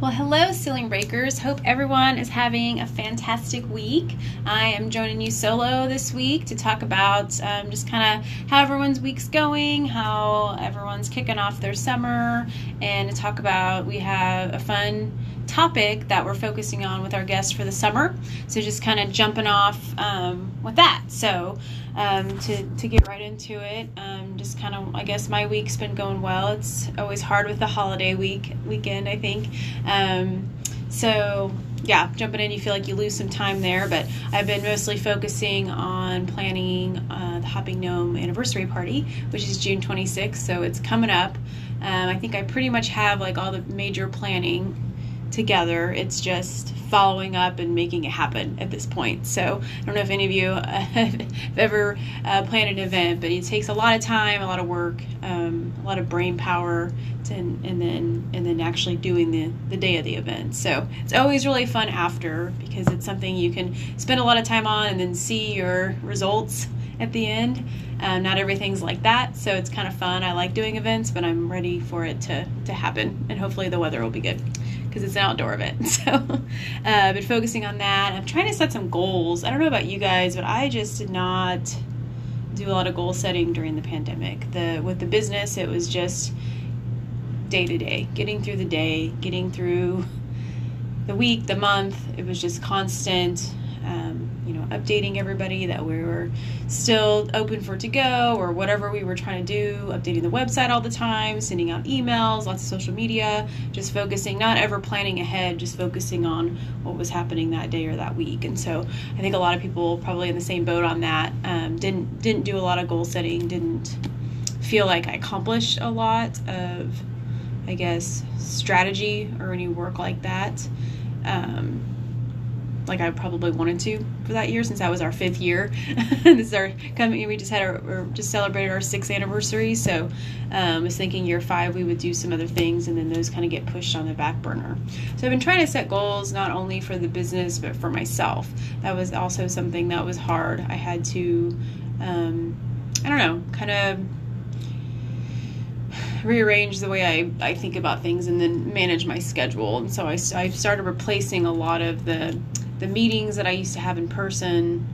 Well, hello, Ceiling Breakers. Hope everyone is having a fantastic week. I am joining you solo this week to talk about um, just kind of how everyone's week's going, how everyone's kicking off their summer, and to talk about we have a fun topic that we're focusing on with our guests for the summer. So, just kind of jumping off um, with that. So, um, to, to get right into it, um, just kind of, I guess my week's been going well. It's always hard with the holiday week weekend, I think. Um, so, yeah, jumping in, you feel like you lose some time there, but I've been mostly focusing on planning uh, the Hopping Gnome anniversary party, which is June 26th, so it's coming up. Um, I think I pretty much have like all the major planning together. It's just following up and making it happen at this point. So I don't know if any of you have ever uh, planned an event, but it takes a lot of time, a lot of work, um, a lot of brain power, to, and then and then actually doing the the day of the event. So it's always really fun after because it's something you can spend a lot of time on and then see your results at the end. Um, not everything's like that, so it's kind of fun. I like doing events, but I'm ready for it to to happen, and hopefully the weather will be good because it's an outdoor event. So uh, I've been focusing on that. I'm trying to set some goals. I don't know about you guys, but I just did not do a lot of goal setting during the pandemic. The with the business, it was just day to day, getting through the day, getting through the week, the month. It was just constant. Um, you know, updating everybody that we were still open for to go or whatever we were trying to do, updating the website all the time, sending out emails, lots of social media, just focusing, not ever planning ahead, just focusing on what was happening that day or that week. And so I think a lot of people probably in the same boat on that. Um, didn't didn't do a lot of goal setting, didn't feel like I accomplished a lot of, I guess, strategy or any work like that. Um, like I probably wanted to for that year since that was our fifth year. this is our coming. We just had our just celebrated our sixth anniversary, so um, I was thinking year five we would do some other things, and then those kind of get pushed on the back burner. So I've been trying to set goals not only for the business but for myself. That was also something that was hard. I had to, um, I don't know, kind of rearrange the way I, I think about things and then manage my schedule. And so I, I started replacing a lot of the the meetings that I used to have in person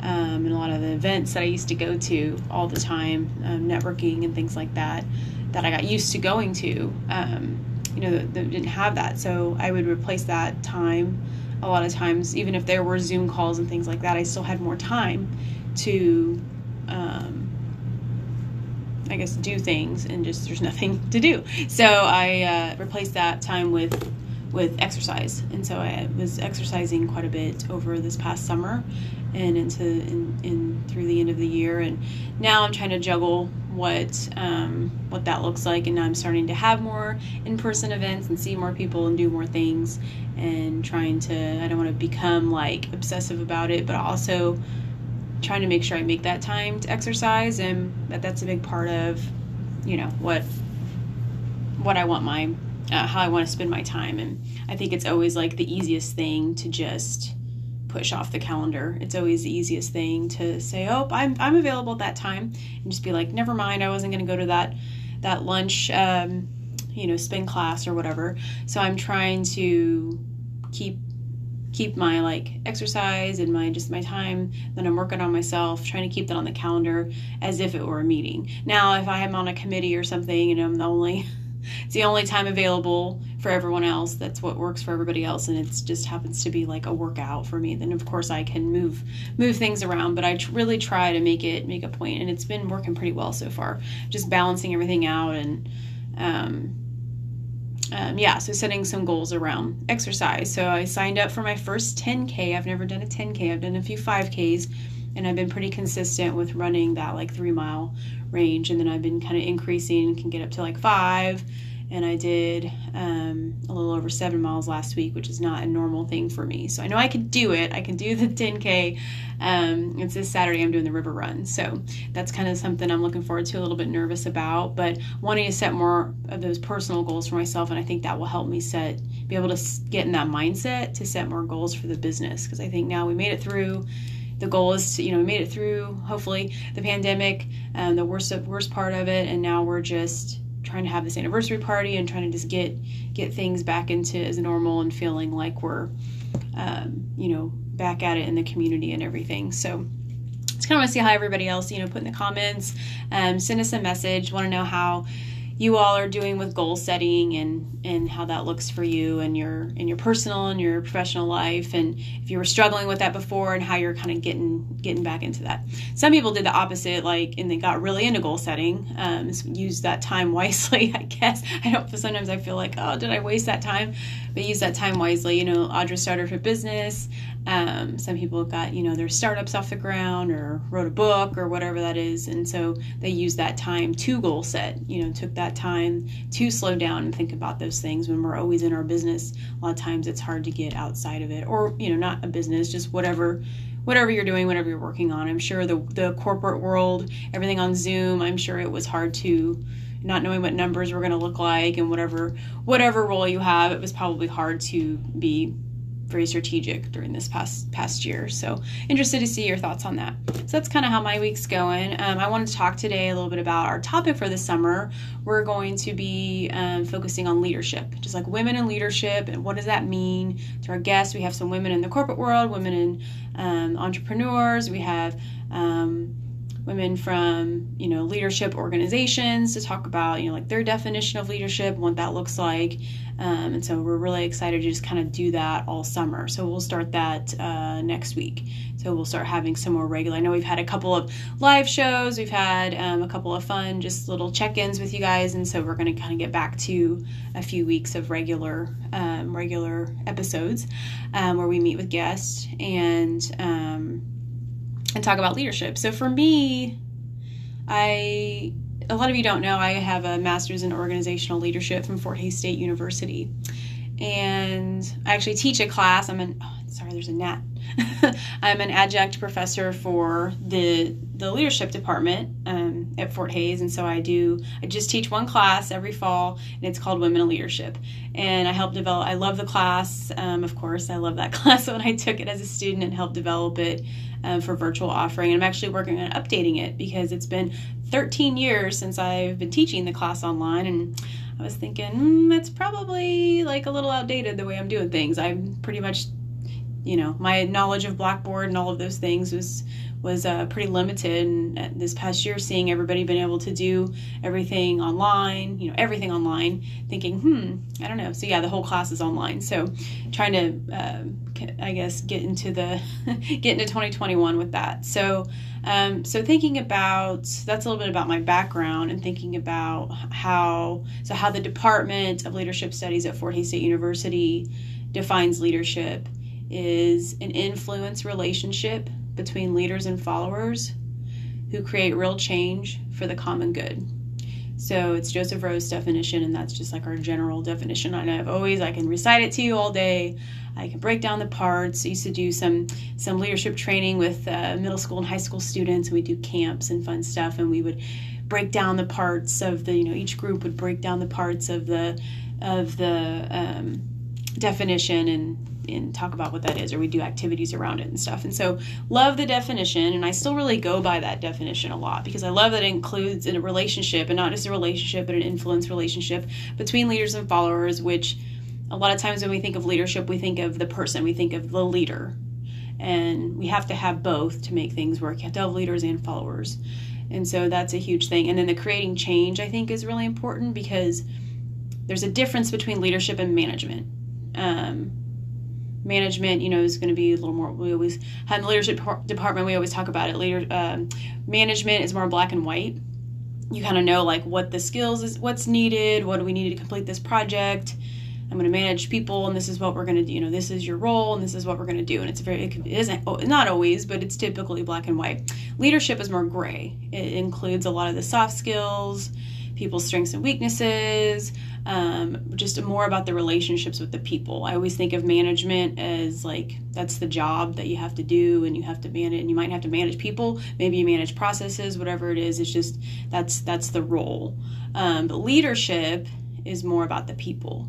um, and a lot of the events that I used to go to all the time, um, networking and things like that, that I got used to going to. Um, you know, that, didn't have that, so I would replace that time. A lot of times, even if there were Zoom calls and things like that, I still had more time to, um, I guess, do things, and just there's nothing to do. So I uh, replaced that time with with exercise, and so I was exercising quite a bit over this past summer and into in, in through the end of the year. And now I'm trying to juggle what um, what that looks like, and now I'm starting to have more in-person events and see more people and do more things, and trying to I don't want to become like obsessive about it, but also trying to make sure I make that time to exercise, and that that's a big part of you know what what I want my uh, how I want to spend my time. And I think it's always like the easiest thing to just push off the calendar. It's always the easiest thing to say, "Oh, I'm I'm available at that time," and just be like, "Never mind, I wasn't going to go to that that lunch, um, you know, spin class or whatever." So I'm trying to keep keep my like exercise and my just my time that I'm working on myself, trying to keep that on the calendar as if it were a meeting. Now, if I am on a committee or something and I'm the only it's the only time available for everyone else. That's what works for everybody else, and it just happens to be like a workout for me. Then of course I can move move things around, but I really try to make it make a point, and it's been working pretty well so far. Just balancing everything out and. Um, um, yeah, so setting some goals around exercise. So I signed up for my first 10K. I've never done a 10K, I've done a few 5Ks, and I've been pretty consistent with running that like three mile range. And then I've been kind of increasing, can get up to like five, and I did um, a little over seven miles last week, which is not a normal thing for me. So I know I can do it. I can do the 10K. Um, it's this Saturday, I'm doing the river run. So that's kind of something I'm looking forward to, a little bit nervous about, but wanting to set more of those personal goals for myself. And I think that will help me set, be able to get in that mindset to set more goals for the business. Because I think now we made it through the goal is to you know we made it through hopefully the pandemic um, the worst worst part of it and now we're just trying to have this anniversary party and trying to just get get things back into as normal and feeling like we're um, you know back at it in the community and everything. So just kind of want to see how everybody else you know put in the comments um, send us a message want to know how you all are doing with goal setting and and how that looks for you and your in your personal and your professional life and if you were struggling with that before and how you're kind of getting getting back into that. Some people did the opposite like and they got really into goal setting um, use that time wisely i guess. I don't sometimes i feel like oh did i waste that time? But use that time wisely you know audra started her business um, some people got you know their startups off the ground or wrote a book or whatever that is. And so they use that time to goal set you know took that time to slow down and think about those things when we're always in our business. A lot of times it's hard to get outside of it or you know not a business just whatever whatever you're doing whatever you're working on. I'm sure the the corporate world everything on zoom i'm sure it was hard to not knowing what numbers were going to look like and whatever whatever role you have it was probably hard to be very strategic during this past past year. So interested to see your thoughts on that. So that's kind of how my week's going. Um, I wanted to talk today a little bit about our topic for the summer. We're going to be um, focusing on leadership, just like women in leadership, and what does that mean to our guests. We have some women in the corporate world, women in um, entrepreneurs. We have um, women from you know leadership organizations to talk about you know like their definition of leadership what that looks like. Um, and so we're really excited to just kind of do that all summer. So we'll start that uh, next week. So we'll start having some more regular i know we've had a couple of live shows we've had um, a couple of fun just little check-ins with you guys and so we're going to kind of get back to a few weeks of regular um, regular episodes um, where we meet with guests and um, and talk about leadership. So for me, I a lot of you don't know I have a master's in organizational leadership from Fort Hays State University. And I actually teach a class. I'm an sorry, there's a gnat. I'm an adjunct professor for the the leadership department um, at Fort Hays, and so I do. I just teach one class every fall, and it's called Women in Leadership. And I help develop. I love the class. Um, of course, I love that class when I took it as a student and helped develop it um, for virtual offering. And I'm actually working on updating it because it's been 13 years since I've been teaching the class online, and I was thinking mm, it's probably like a little outdated the way I'm doing things. I'm pretty much you know my knowledge of blackboard and all of those things was was uh, pretty limited. And this past year seeing everybody been able to do everything online you know everything online thinking hmm i don't know. So yeah the whole class is online. So trying to uh, i guess get into the get into 2021 with that. So um, so thinking about that's a little bit about my background and thinking about how so how the department of leadership studies at fort hays state university defines leadership is an influence relationship between leaders and followers who create real change for the common good. So it's Joseph Rost definition, and that's just like our general definition. And I've always I can recite it to you all day. I can break down the parts. I used to do some some leadership training with uh, middle school and high school students, and we do camps and fun stuff, and we would break down the parts of the you know each group would break down the parts of the of the um, definition and and talk about what that is or we do activities around it and stuff. And so love the definition and i still really go by that definition a lot because i love that it includes in a relationship and not just a relationship but an influence relationship between leaders and followers which a lot of times when we think of leadership we think of the person we think of the leader. And we have to have both to make things work you have to have leaders and followers. And so that's a huge thing. And then the creating change i think is really important because there's a difference between leadership and management. Um, management, you know, is going to be a little more. We always have the leadership department. We always talk about it. Leader um, management is more black and white. You kind of know like what the skills is, what's needed, what do we need to complete this project. I'm going to manage people, and this is what we're going to do. You know, this is your role, and this is what we're going to do. And it's very, it isn't oh, not always, but it's typically black and white. Leadership is more gray. It includes a lot of the soft skills, people's strengths and weaknesses, um, just more about the relationships with the people. I always think of management as like that's the job that you have to do and you have to manage and you might have to manage people, maybe you manage processes, whatever it is. It's just that's that's the role. Um, but leadership is more about the people.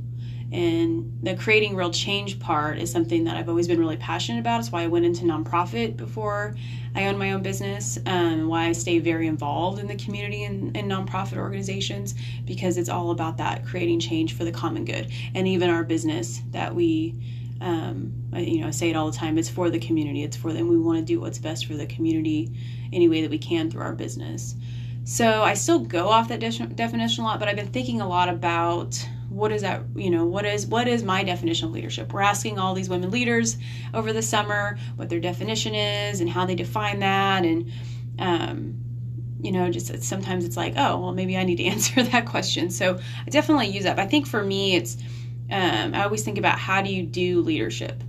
And the creating real change part is something that I've always been really passionate about. It's why I went into nonprofit before I owned my own business, um, why I stay very involved in the community and, and nonprofit organizations, because it's all about that creating change for the common good. And even our business that we um, you know, I say it all the time. It's for the community. It's for them. We want to do what's best for the community any way that we can through our business. So I still go off that de- definition a lot, but I've been thinking a lot about what is that you know what is what is my definition of leadership? We're asking all these women leaders over the summer what their definition is and how they define that and um, you know just sometimes it's like oh well maybe i need to answer that question. So i definitely use that. But i think for me it's um, i always think about how do you do leadership?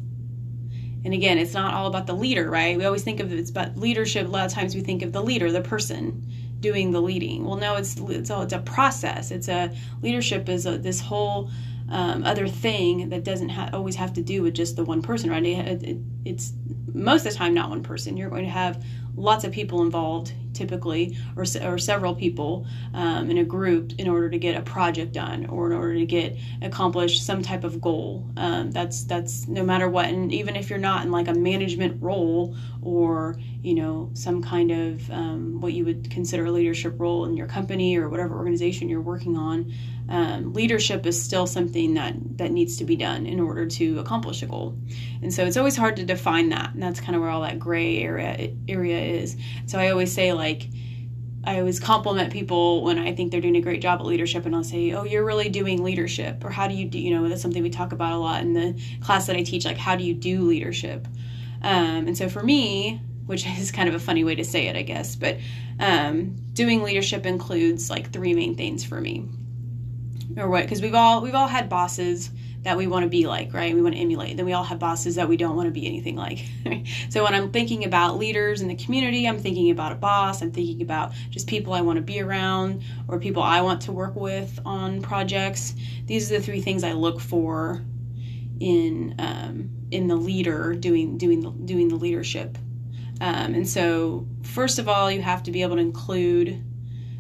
And again it's not all about the leader right? We always think of it's about leadership a lot of times we think of the leader the person doing the leading. Well, no, it's it's all it's a process. It's a leadership is a, this whole um, other thing that doesn't ha- always have to do with just the one person, right? It, it, it's most of the time not one person. You're going to have lots of people involved typically or, or several people um, in a group in order to get a project done or in order to get accomplished some type of goal um, that's that's no matter what and even if you're not in like a management role or you know some kind of um, what you would consider a leadership role in your company or whatever organization you're working on um, leadership is still something that that needs to be done in order to accomplish a goal and so it's always hard to define that and that's kind of where all that gray area area is so i always say like I always compliment people when I think they're doing a great job at leadership, and I'll say, "Oh, you're really doing leadership," or "How do you do?" You know, that's something we talk about a lot in the class that I teach. Like, how do you do leadership? Um, and so for me, which is kind of a funny way to say it, I guess, but um, doing leadership includes like three main things for me. Or what because we've all we've all had bosses that we want to be like right? We want to emulate. Then we all have bosses that we don't want to be anything like so when i'm thinking about leaders in the community i'm thinking about a boss i'm thinking about just people i want to be around or people i want to work with on projects. These are the three things i look for in um, in the leader doing doing the, doing the leadership. Um, and so first of all you have to be able to include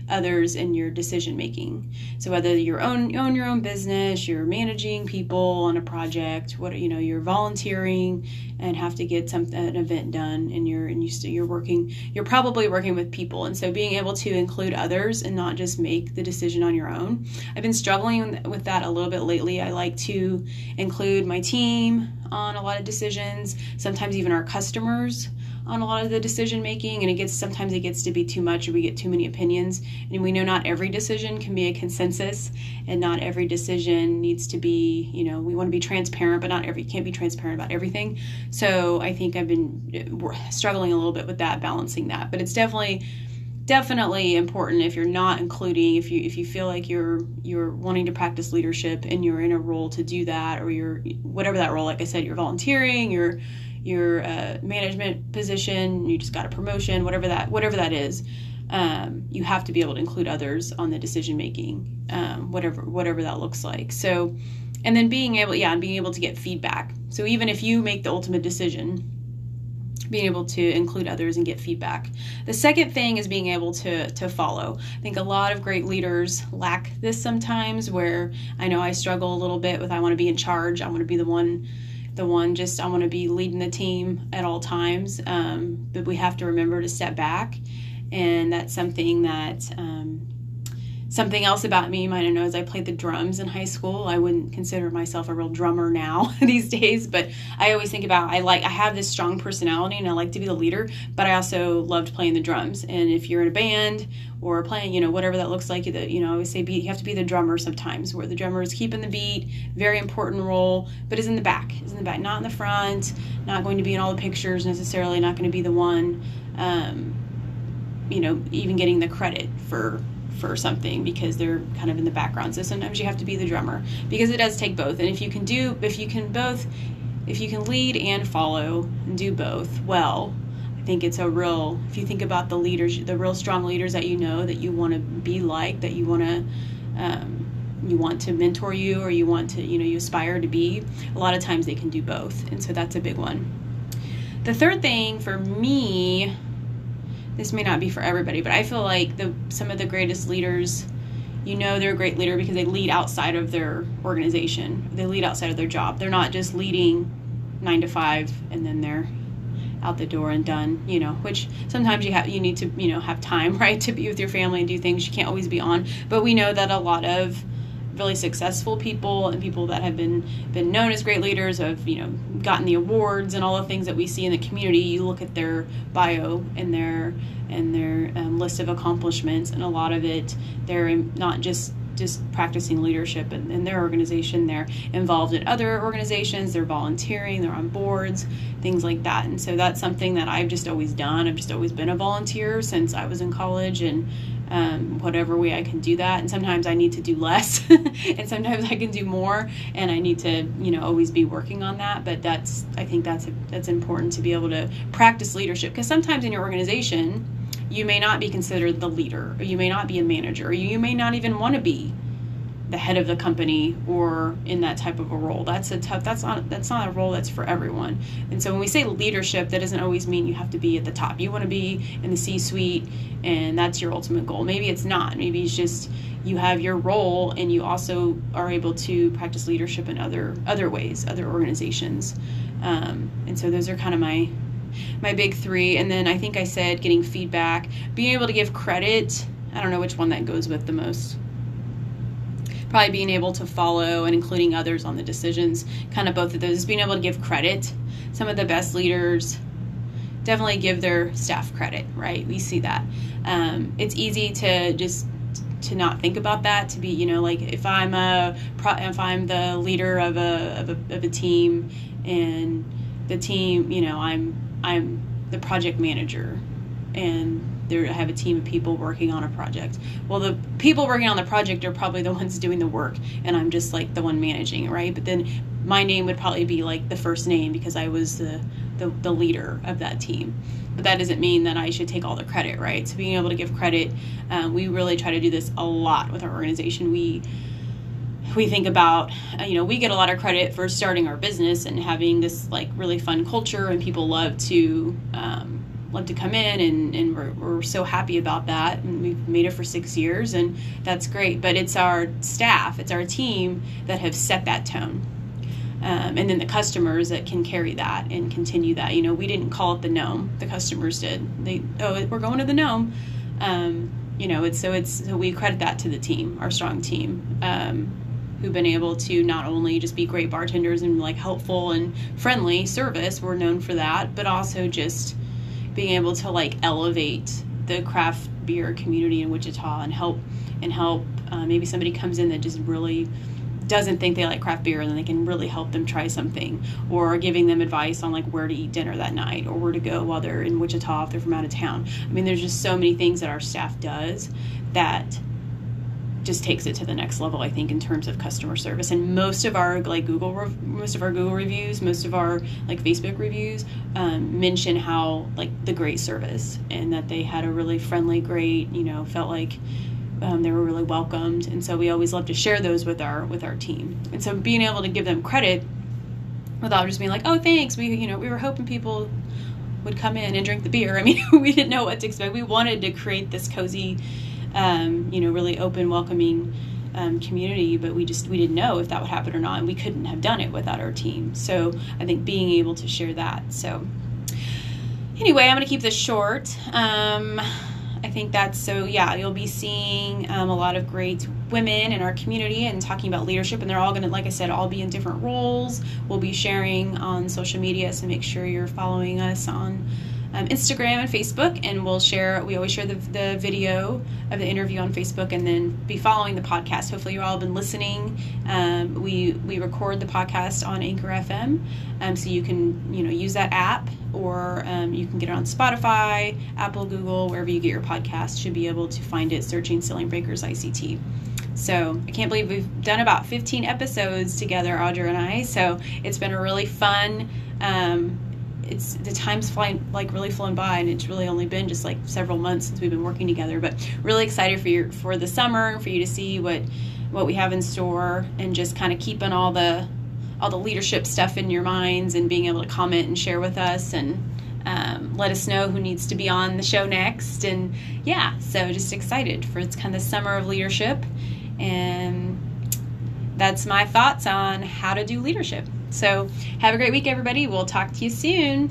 others in your decision making. So whether you own you own your own business, you're managing people on a project, what you know, you're volunteering and have to get some an event done, and you're and you still you're working, you're probably working with people, and so being able to include others and not just make the decision on your own. I've been struggling with that a little bit lately. I like to include my team on a lot of decisions, sometimes even our customers on a lot of the decision making and it gets sometimes it gets to be too much or we get too many opinions. And we know not every decision can be a consensus and not every decision needs to be you know we want to be transparent but not every can't be transparent about everything. So i think i've been uh, struggling a little bit with that balancing that. But it's definitely definitely important if you're not including if you if you feel like you're you're wanting to practice leadership and you're in a role to do that or you're whatever that role like i said you're volunteering you're your uh, management position, you just got a promotion, whatever that whatever that is, um, you have to be able to include others on the decision making, um, whatever whatever that looks like. So, and then being able, yeah, and being able to get feedback. So even if you make the ultimate decision, being able to include others and get feedback. The second thing is being able to to follow. I think a lot of great leaders lack this sometimes where I know I struggle a little bit with I want to be in charge, I want to be the one the one just I want to be leading the team at all times. Um, but we have to remember to step back, and that's something that um, something else about me you might know is I played the drums in high school. I wouldn't consider myself a real drummer now these days, but I always think about I like I have this strong personality and I like to be the leader, but I also loved playing the drums. And if you're in a band or playing, you know, whatever that looks like, you know, I always say be, you have to be the drummer sometimes, where the drummer is keeping the beat, very important role, but is in the back, is in the back, not in the front, not going to be in all the pictures necessarily, not going to be the one, um, you know, even getting the credit for for something because they're kind of in the background. So sometimes you have to be the drummer because it does take both. And if you can do, if you can both, if you can lead and follow and do both well, I think it's a real. If you think about the leaders, the real strong leaders that you know that you want to be like, that you want to. Um, you want to mentor you or you want to you know you aspire to be a lot of times they can do both and so that's a big one the third thing for me this may not be for everybody, but I feel like the some of the greatest leaders, you know they're a great leader because they lead outside of their organization. They lead outside of their job. They're not just leading nine to five and then they're out the door and done you know which sometimes you have you need to you know have time right to be with your family and do things you can't always be on but we know that a lot of really successful people and people that have been been known as great leaders have you know gotten the awards and all the things that we see in the community you look at their bio and their and their um, list of accomplishments and a lot of it they're not just just practicing leadership in, in, their organization. They're involved in other organizations, they're volunteering, they're on boards, things like that. And so that's something that I've just always done. I've just always been a volunteer since I was in college and um, whatever way I can do that. And sometimes I need to do less, and sometimes I can do more, and I need to, you know, always be working on that. But that's, I think that's a, that's important to be able to practice leadership because sometimes in your organization, you may not be considered the leader, or you may not be a manager, or you may not even want to be the head of the company or in that type of a role. That's a tough that's not that's not a role that's for everyone. And so when we say leadership, that doesn't always mean you have to be at the top. You want to be in the C suite and that's your ultimate goal. Maybe it's not. Maybe it's just you have your role and you also are able to practice leadership in other other ways, other organizations. Um, and so those are kind of my my big three. And then I think I said getting feedback, being able to give credit. I don't know which one that goes with the most probably being able to follow and including others on the decisions, kind of both of those, is being able to give credit. Some of the best leaders definitely give their staff credit, right? We see that. Um, it's easy to just to not think about that to be you know like if i'm a if i'm the leader of a, of a of a team and the team you know i'm i'm the project manager and there I have a team of people working on a project. Well, the people working on the project are probably the ones doing the work, and I'm just like the one managing it, right? But then my name would probably be like the first name because I was the the, the leader of that team. But that doesn't mean that I should take all the credit, right? So being able to give credit, um, we really try to do this a lot with our organization. We we think about you know we get a lot of credit for starting our business and having this like really fun culture and people love to um, love to come in and, and we're, we're so happy about that and we've made it for six years and that's great. But it's our staff it's our team that have set that tone. Um, and then the customers that can carry that and continue that. You know we didn't call it the gnome. The customers did. They oh we're going to the gnome. Um, you know it's so it's so we credit that to the team our strong team um, who've been able to not only just be great bartenders and like helpful and friendly service we're known for that but also just being able to like elevate the craft beer community in Wichita and help and help uh, maybe somebody comes in that just really doesn't think they like craft beer and they can really help them try something or giving them advice on like where to eat dinner that night or where to go while they're in Wichita if they're from out of town. I mean there's just so many things that our staff does that just takes it to the next level i think in terms of customer service. And most of our like google most of our google reviews most of our like facebook reviews um, mention how like the great service and that they had a really friendly great you know felt like um, they were really welcomed. And so we always love to share those with our with our team. And so being able to give them credit without just being like oh thanks we you know we were hoping people would come in and drink the beer. I mean we didn't know what to expect. We wanted to create this cozy um, you know, really open, welcoming um, community, but we just we didn't know if that would happen or not, and we couldn't have done it without our team. So I think being able to share that. So anyway, I'm going to keep this short. Um, I think that's so. Yeah, you'll be seeing um, a lot of great women in our community and talking about leadership, and they're all going to, like I said, all be in different roles. We'll be sharing on social media, so make sure you're following us on um, Instagram and Facebook, and we'll share. We always share the, the video of the interview on Facebook, and then be following the podcast. Hopefully, you all have been listening. Um, we we record the podcast on Anchor FM, um, so you can you know use that app, or um, you can get it on Spotify, Apple, Google, wherever you get your podcast. Should be able to find it searching Ceiling Breakers ICT. So I can't believe we've done about 15 episodes together, Audra and I. So it's been a really fun. Um, it's the time's flying like really flown by and it's really only been just like several months since we've been working together but really excited for your for the summer and for you to see what what we have in store and just kind of keeping all the all the leadership stuff in your minds and being able to comment and share with us and um, let us know who needs to be on the show next and yeah so just excited for it's kind of the summer of leadership And that's my thoughts on how to do leadership. So, have a great week, everybody. We'll talk to you soon.